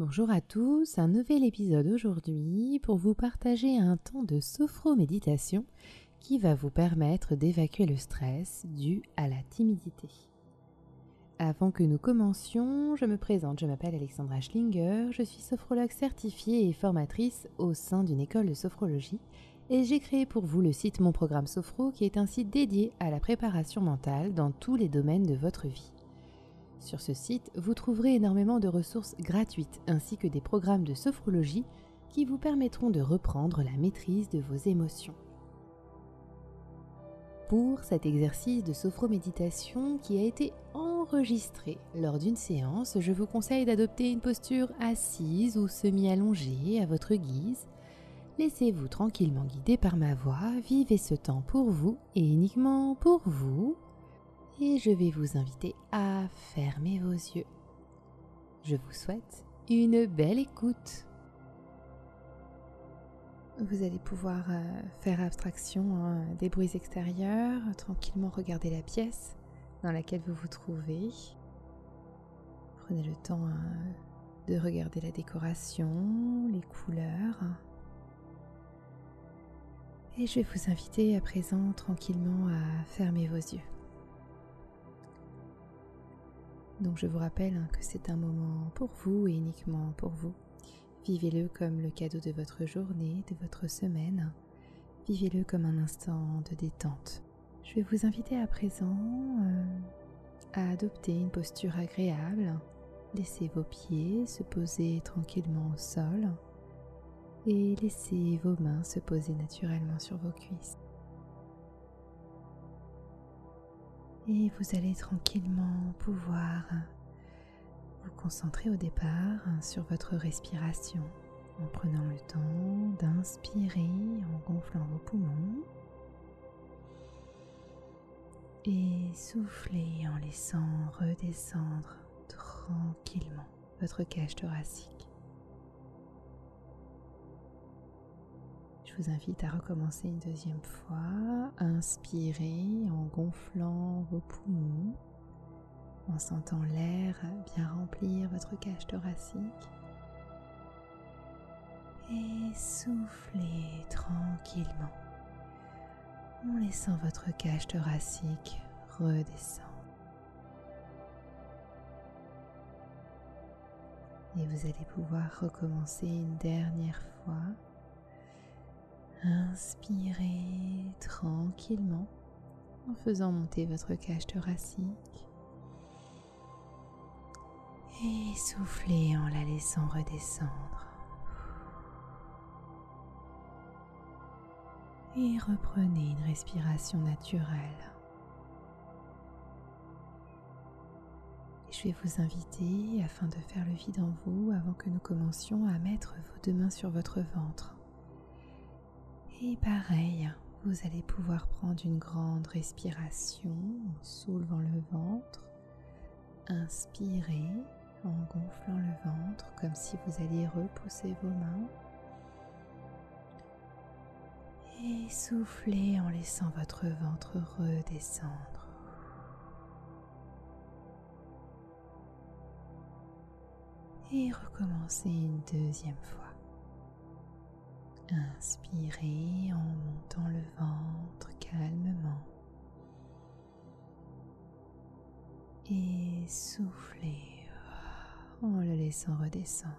Bonjour à tous, un nouvel épisode aujourd'hui pour vous partager un temps de sophro-méditation qui va vous permettre d'évacuer le stress dû à la timidité. Avant que nous commencions, je me présente, je m'appelle Alexandra Schlinger, je suis sophrologue certifiée et formatrice au sein d'une école de sophrologie et j'ai créé pour vous le site Mon Programme Sophro qui est un site dédié à la préparation mentale dans tous les domaines de votre vie. Sur ce site, vous trouverez énormément de ressources gratuites ainsi que des programmes de sophrologie qui vous permettront de reprendre la maîtrise de vos émotions. Pour cet exercice de sophroméditation qui a été enregistré lors d'une séance, je vous conseille d'adopter une posture assise ou semi-allongée à votre guise. Laissez-vous tranquillement guider par ma voix, vivez ce temps pour vous et uniquement pour vous et je vais vous inviter à fermer vos yeux. Je vous souhaite une belle écoute. Vous allez pouvoir euh, faire abstraction hein, des bruits extérieurs, tranquillement regarder la pièce dans laquelle vous vous trouvez. Prenez le temps hein, de regarder la décoration, les couleurs. Et je vais vous inviter à présent tranquillement à fermer vos yeux. Donc je vous rappelle hein, que c'est un moment pour vous et uniquement pour vous. Vivez-le comme le cadeau de votre journée, de votre semaine. Vivez-le comme un instant de détente. Je vais vous inviter à présent euh, à adopter une posture agréable. Laissez vos pieds se poser tranquillement au sol et laissez vos mains se poser naturellement sur vos cuisses. Et vous allez tranquillement pouvoir vous concentrer au départ sur votre respiration en prenant le temps d'inspirer en gonflant vos poumons et souffler en laissant redescendre tranquillement votre cage thoracique. Vous invite à recommencer une deuxième fois. Inspirez en gonflant vos poumons, en sentant l'air bien remplir votre cage thoracique. Et soufflez tranquillement en laissant votre cage thoracique redescendre. Et vous allez pouvoir recommencer une dernière fois Inspirez tranquillement en faisant monter votre cage thoracique et soufflez en la laissant redescendre. Et reprenez une respiration naturelle. je vais vous inviter, afin de faire le vide en vous, avant que nous commencions, à mettre vos deux mains sur votre ventre. Et pareil, vous allez pouvoir prendre une grande respiration en soulevant le ventre. Inspirez en gonflant le ventre comme si vous alliez repousser vos mains. Et soufflez en laissant votre ventre redescendre. Et recommencez une deuxième fois. Inspirez en montant le ventre calmement et soufflez en le laissant redescendre.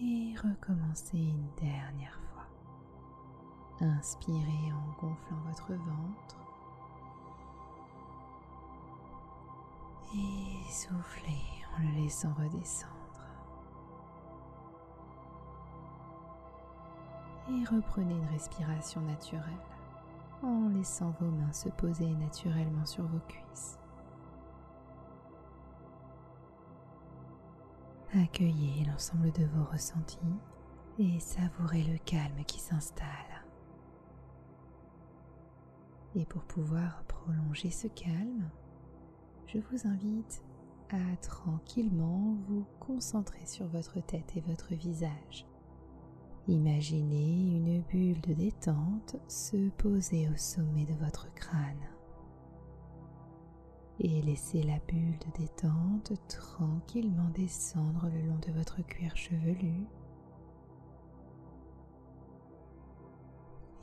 Et recommencez une dernière fois. Inspirez en gonflant votre ventre et soufflez en le laissant redescendre. Et reprenez une respiration naturelle en laissant vos mains se poser naturellement sur vos cuisses. Accueillez l'ensemble de vos ressentis et savourez le calme qui s'installe. Et pour pouvoir prolonger ce calme, je vous invite à tranquillement vous concentrer sur votre tête et votre visage Imaginez une bulle de détente se poser au sommet de votre crâne. et laissez la bulle de détente tranquillement descendre le long de votre cuir chevelu.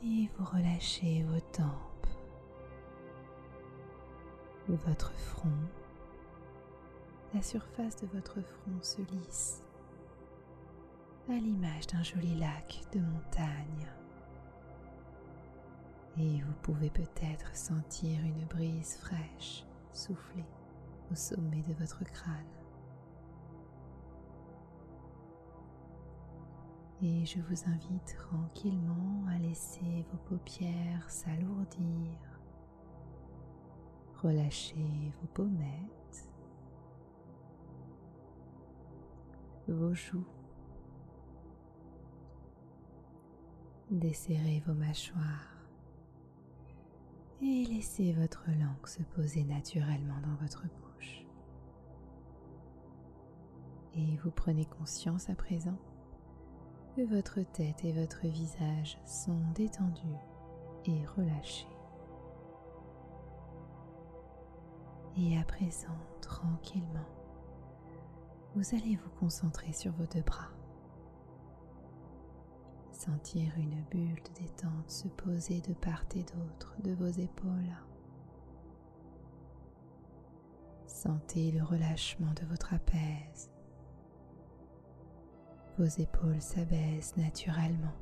Et vous relâchez vos tempes, votre front. La surface de votre front se lisse à l'image d'un joli lac de montagne. Et vous pouvez peut-être sentir une brise fraîche souffler au sommet de votre crâne. Et je vous invite tranquillement à laisser vos paupières s'alourdir. Relâchez vos pommettes, vos joues. Desserrez vos mâchoires et laissez votre langue se poser naturellement dans votre bouche. Et vous prenez conscience à présent que votre tête et votre visage sont détendus et relâchés. Et à présent, tranquillement, vous allez vous concentrer sur vos deux bras sentir une bulle de détente se poser de part et d'autre de vos épaules. Sentez le relâchement de votre apèse. Vos épaules s'abaissent naturellement,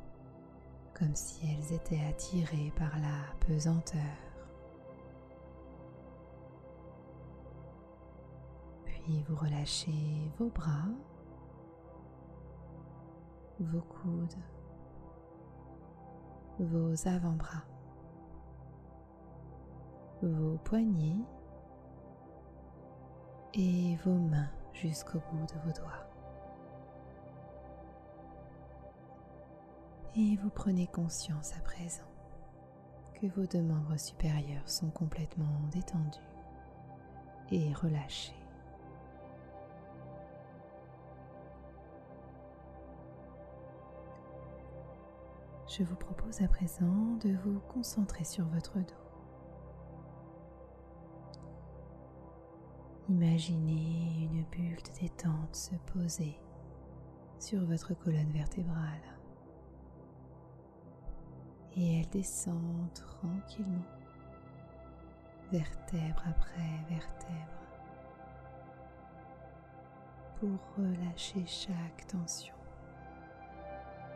comme si elles étaient attirées par la pesanteur. Puis vous relâchez vos bras, vos coudes, vos avant-bras, vos poignets et vos mains jusqu'au bout de vos doigts. Et vous prenez conscience à présent que vos deux membres supérieurs sont complètement détendus et relâchés. Je vous propose à présent de vous concentrer sur votre dos. Imaginez une bulle de détente se poser sur votre colonne vertébrale et elle descend tranquillement, vertèbre après vertèbre, pour relâcher chaque tension,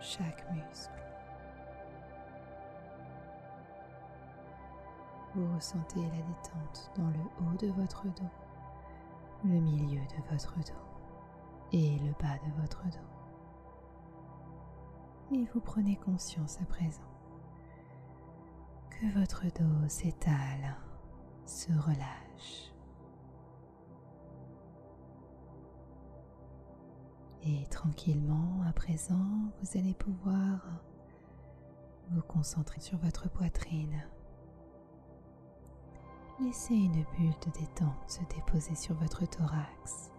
chaque muscle. Vous ressentez la détente dans le haut de votre dos, le milieu de votre dos et le bas de votre dos. Et vous prenez conscience à présent que votre dos s'étale, se relâche. Et tranquillement, à présent, vous allez pouvoir vous concentrer sur votre poitrine Laissez une bulle de détente se déposer sur votre thorax.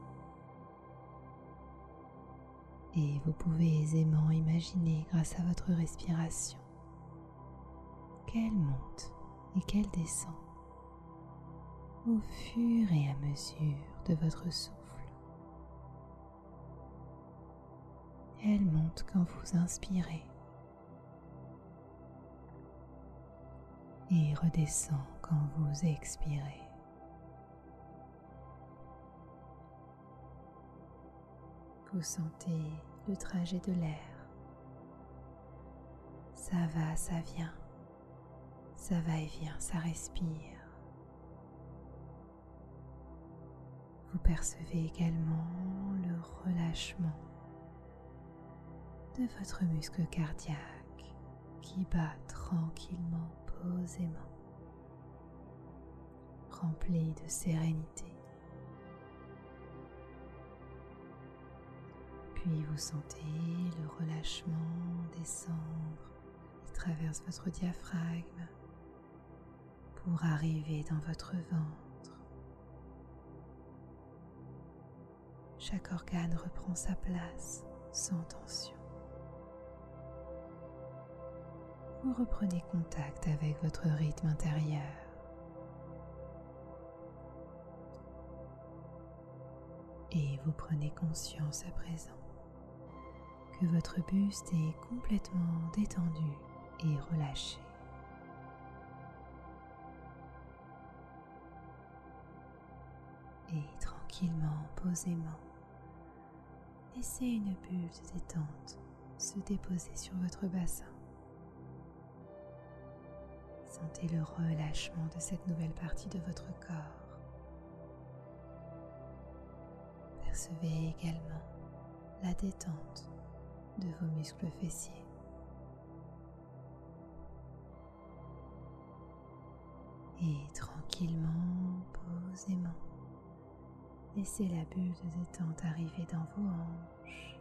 Et vous pouvez aisément imaginer grâce à votre respiration qu'elle monte et qu'elle descend au fur et à mesure de votre souffle. Elle monte quand vous inspirez et redescend quand vous expirez. Vous sentez le trajet de l'air. Ça va, ça vient. Ça va et vient, ça respire. Vous percevez également le relâchement de votre muscle cardiaque qui bat tranquillement, posément rempli de sérénité. Puis vous sentez le relâchement descendre et traverse votre diaphragme pour arriver dans votre ventre. Chaque organe reprend sa place sans tension. Vous reprenez contact avec votre rythme intérieur Et vous prenez conscience à présent que votre buste est complètement détendu et relâché. Et tranquillement, posément, laissez une bulle de détente se déposer sur votre bassin. Sentez le relâchement de cette nouvelle partie de votre corps. Percevez également la détente de vos muscles fessiers. Et tranquillement, posément, laissez la bulle de détente arriver dans vos hanches,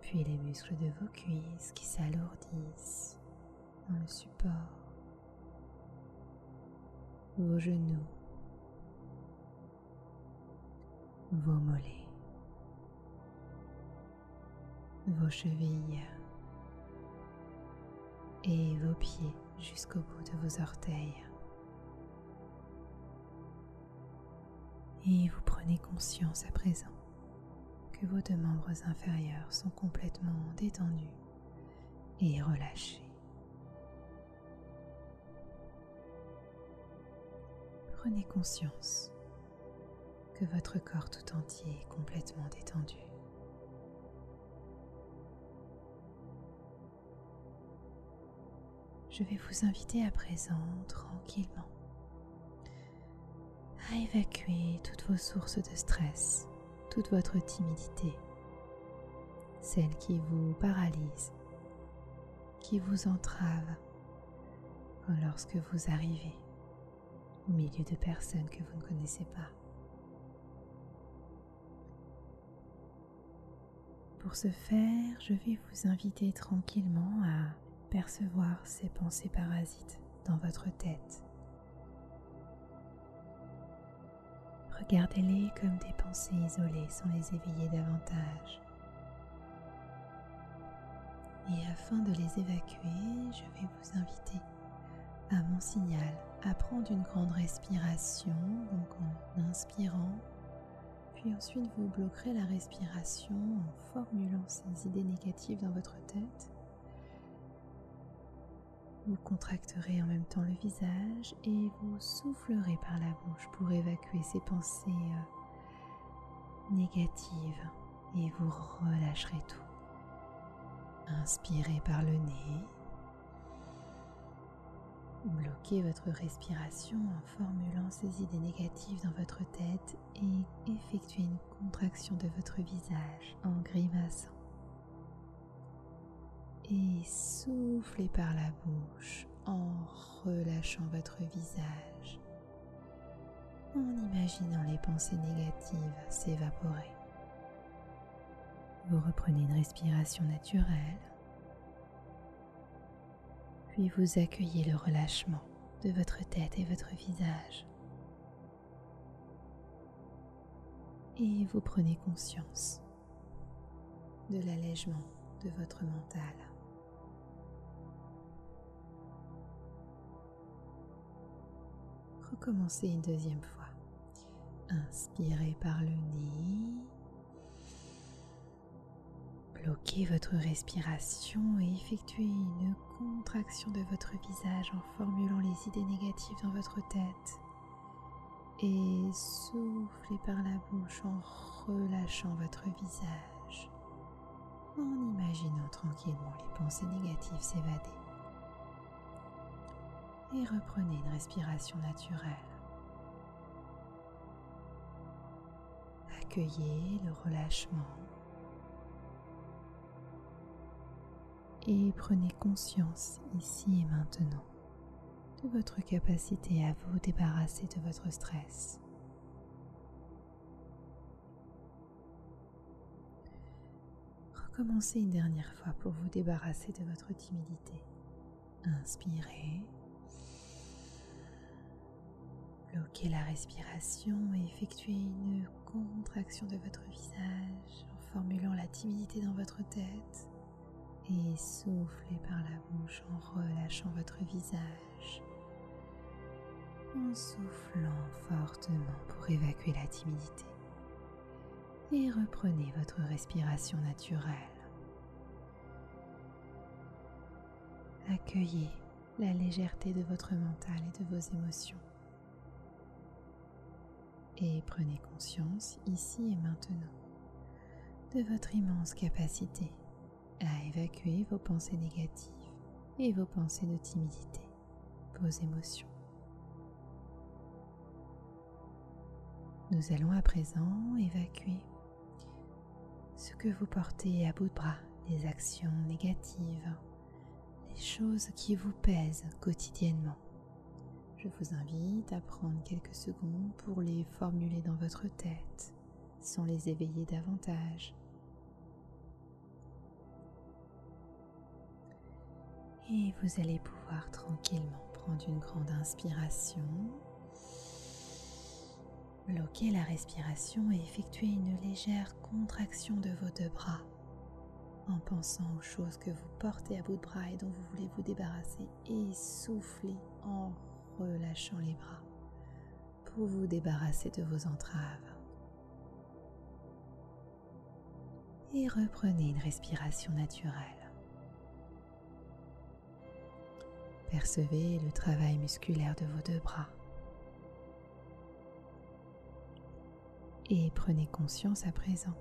puis les muscles de vos cuisses qui s'alourdissent dans le support, vos genoux, vos mollets, vos chevilles et vos pieds jusqu'au bout de vos orteils. Et vous prenez conscience à présent que vos deux membres inférieurs sont complètement détendus et relâchés. Prenez conscience que votre corps tout entier est complètement détendu. Je vais vous inviter à présent tranquillement à évacuer toutes vos sources de stress, toute votre timidité, celle qui vous paralyse, qui vous entrave lorsque vous arrivez au milieu de personnes que vous ne connaissez pas. Pour ce faire, je vais vous inviter tranquillement à percevoir ces pensées parasites dans votre tête. Regardez-les comme des pensées isolées sans les éveiller davantage. Et afin de les évacuer, je vais vous inviter à mon signal à prendre une grande respiration, donc en inspirant, puis ensuite vous bloquerez la respiration en formulant ces idées négatives dans votre tête. Vous contracterez en même temps le visage et vous soufflerez par la bouche pour évacuer ces pensées euh, négatives et vous relâcherez tout. Inspirez par le nez Bloquez votre respiration en formulant ces idées négatives dans votre tête et effectuez une contraction de votre visage en grimaçant. Et soufflez par la bouche en relâchant votre visage, en imaginant les pensées négatives s'évaporer. Vous reprenez une respiration naturelle puis vous accueillez le relâchement de votre tête et votre visage. Et vous prenez conscience de l'allègement de votre mental. Recommencez une deuxième fois. Inspirez par le nez. Bloquez votre respiration et effectuez une contraction de votre visage en formulant les idées négatives dans votre tête et soufflez par la bouche en relâchant votre visage, en imaginant tranquillement les pensées négatives s'évader. Et reprenez une respiration naturelle. Accueillez le relâchement et prenez conscience ici et maintenant de votre capacité à vous débarrasser de votre stress. Recommencez une dernière fois pour vous débarrasser de votre timidité. Inspirez. Bloquez la respiration et effectuez une contraction de votre visage en formulant la timidité dans votre tête et soufflez par la bouche en relâchant votre visage, en soufflant fortement pour évacuer la timidité. Et reprenez votre respiration naturelle. Accueillez la légèreté de votre mental et de vos émotions. Et prenez conscience ici et maintenant de votre immense capacité à évacuer vos pensées négatives et vos pensées de timidité, vos émotions. Nous allons à présent évacuer ce que vous portez à bout de bras, les actions négatives, les choses qui vous pèsent quotidiennement. Je vous invite à prendre quelques secondes pour les formuler dans votre tête sans les éveiller davantage. Et vous allez pouvoir tranquillement prendre une grande inspiration, bloquer la respiration et effectuer une légère contraction de vos deux bras en pensant aux choses que vous portez à bout de bras et dont vous voulez vous débarrasser et soufflez en relâchant les bras pour vous débarrasser de vos entraves. Et reprenez une respiration naturelle. Percevez le travail musculaire de vos deux bras. Et prenez conscience à présent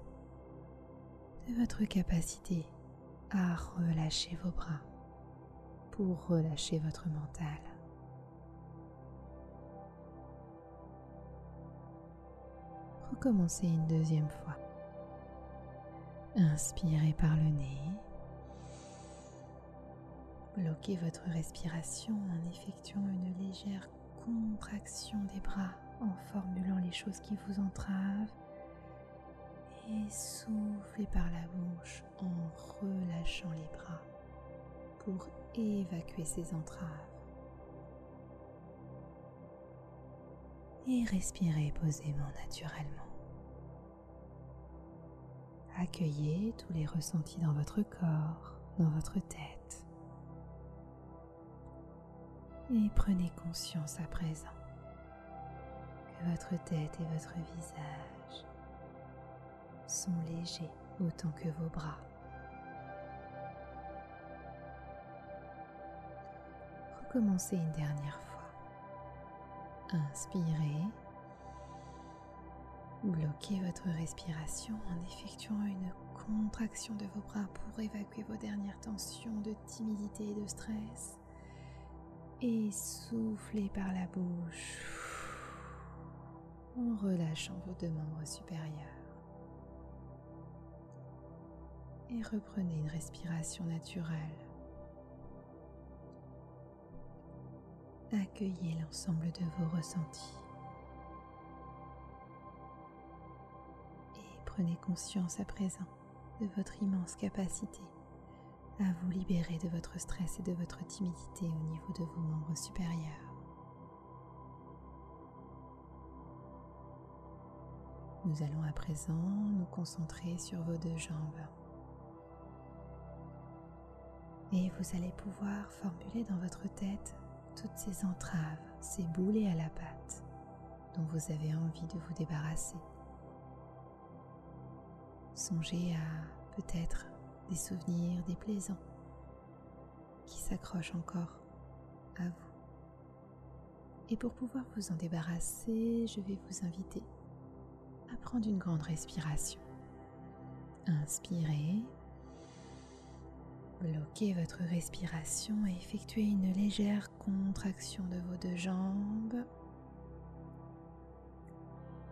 de votre capacité à relâcher vos bras pour relâcher votre mental. Recommencez une deuxième fois. Inspirez par le nez. Bloquez votre respiration en effectuant une légère contraction des bras en formulant les choses qui vous entravent et soufflez par la bouche en relâchant les bras pour évacuer ces entraves. Et respirez posément naturellement. Accueillez tous les ressentis dans votre corps, dans votre tête et prenez conscience à présent que votre tête et votre visage sont légers autant que vos bras. Recommencez une dernière fois. Inspirez. Bloquez votre respiration en effectuant une contraction de vos bras pour évacuer vos dernières tensions de timidité et de stress et soufflez par la bouche en relâchant vos deux membres supérieurs. Et reprenez une respiration naturelle. Accueillez l'ensemble de vos ressentis. Et prenez conscience à présent de votre immense capacité à vous libérer de votre stress et de votre timidité au niveau de vos membres supérieurs. Nous allons à présent nous concentrer sur vos deux jambes. Et vous allez pouvoir formuler dans votre tête toutes ces entraves, ces boulets à la patte dont vous avez envie de vous débarrasser. Songez à peut-être des souvenirs déplaisants qui s'accrochent encore à vous. Et pour pouvoir vous en débarrasser, je vais vous inviter à prendre une grande respiration. Inspirez, bloquez votre respiration et effectuez une légère contraction de vos deux jambes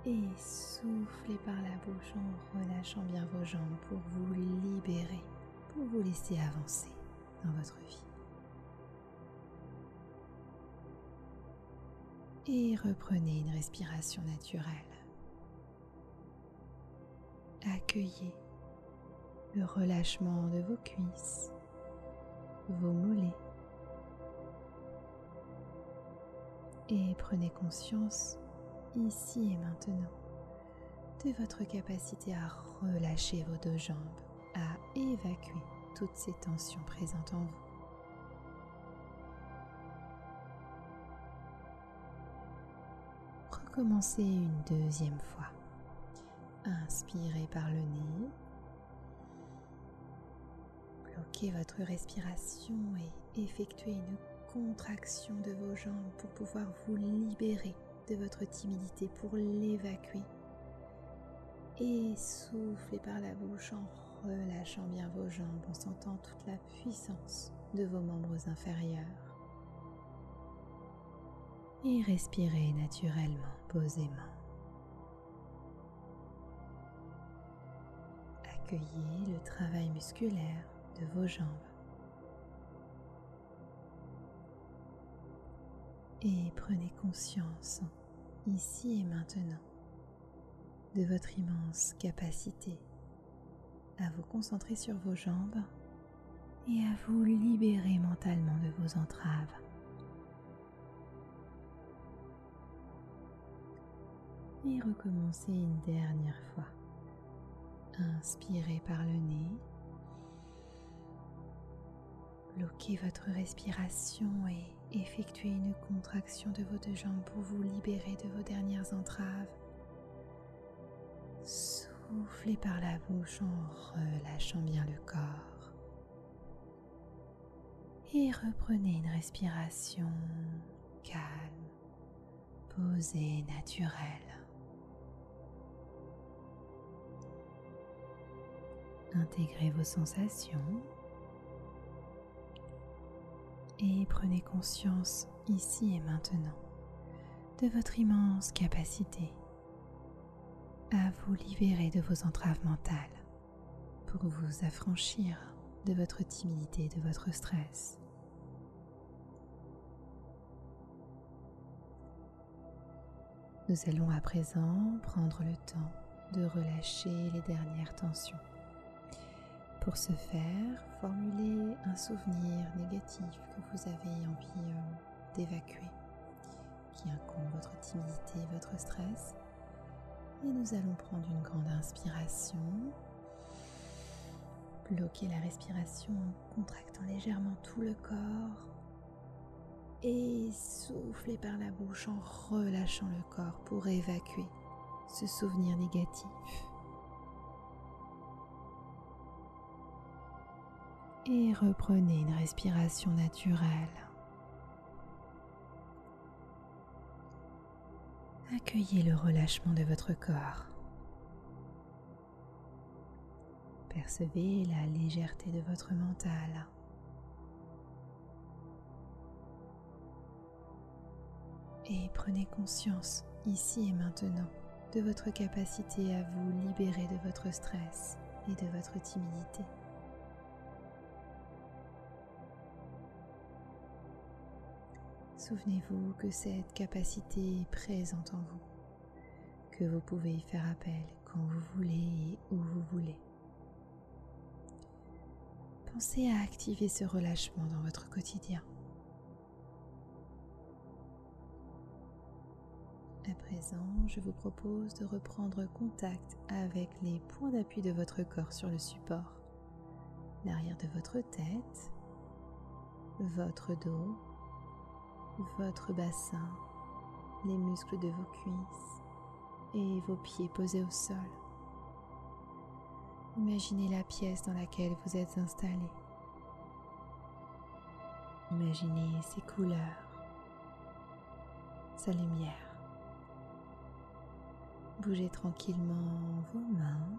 et soufflez par la bouche en relâchant bien vos jambes pour vous libérer, pour vous laisser avancer dans votre vie. Et reprenez une respiration naturelle. Accueillez le relâchement de vos cuisses, vos mollets. Et prenez conscience ici et maintenant de votre capacité à relâcher vos deux jambes, à évacuer toutes ces tensions présentes en vous. recommencez une deuxième fois. Inspirez par le nez. Bloquez votre respiration et effectuez une contraction de vos jambes pour pouvoir vous libérer de votre timidité, pour l'évacuer. Et soufflez par la bouche en relâchant bien vos jambes, en sentant toute la puissance de vos membres inférieurs. Et respirez naturellement, posément. Accueillez le travail musculaire de vos jambes. Et prenez conscience, ici et maintenant, de votre immense capacité à vous concentrer sur vos jambes et à vous libérer mentalement de vos entraves. Et recommencez une dernière fois. Inspirez par le nez. Bloquez votre respiration et effectuez une contraction de vos deux jambes pour vous libérer de vos dernières entraves. Soufflez par la bouche en relâchant bien le corps. Et reprenez une respiration calme, posée, naturelle. Intégrez vos sensations et prenez conscience ici et maintenant de votre immense capacité à vous libérer de vos entraves mentales pour vous affranchir de votre timidité, de votre stress. Nous allons à présent prendre le temps de relâcher les dernières tensions. Pour ce faire, formulez un souvenir négatif que vous avez envie euh, d'évacuer, qui incombe votre timidité, votre stress. Et nous allons prendre une grande inspiration. Bloquer la respiration en contractant légèrement tout le corps. Et souffler par la bouche en relâchant le corps pour évacuer ce souvenir négatif. Et reprenez une respiration naturelle. Accueillez le relâchement de votre corps. Percevez la légèreté de votre mental. Et prenez conscience ici et maintenant de votre capacité à vous libérer de votre stress et de votre timidité. Souvenez-vous que cette capacité est présente en vous, que vous pouvez y faire appel quand vous voulez et où vous voulez. Pensez à activer ce relâchement dans votre quotidien. À présent, je vous propose de reprendre contact avec les points d'appui de votre corps sur le support, l'arrière de votre tête, votre dos, votre bassin, les muscles de vos cuisses et vos pieds posés au sol. Imaginez la pièce dans laquelle vous êtes installé. Imaginez ses couleurs, sa lumière. Bougez tranquillement vos mains.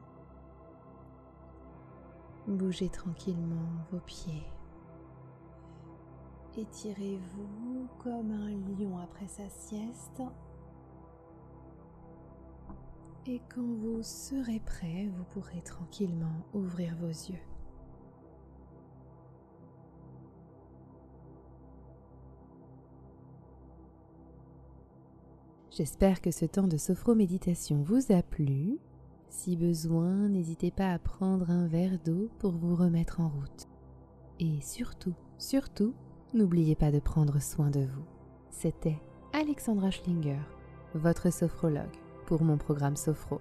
Bougez tranquillement vos pieds. Étirez-vous comme un lion après sa sieste. Et quand vous serez prêt, vous pourrez tranquillement ouvrir vos yeux. J'espère que ce temps de sophro-méditation vous a plu. Si besoin, n'hésitez pas à prendre un verre d'eau pour vous remettre en route. Et surtout, surtout, n'oubliez pas de prendre soin de vous. C'était Alexandra Schlinger, votre sophrologue, pour mon programme Sophro.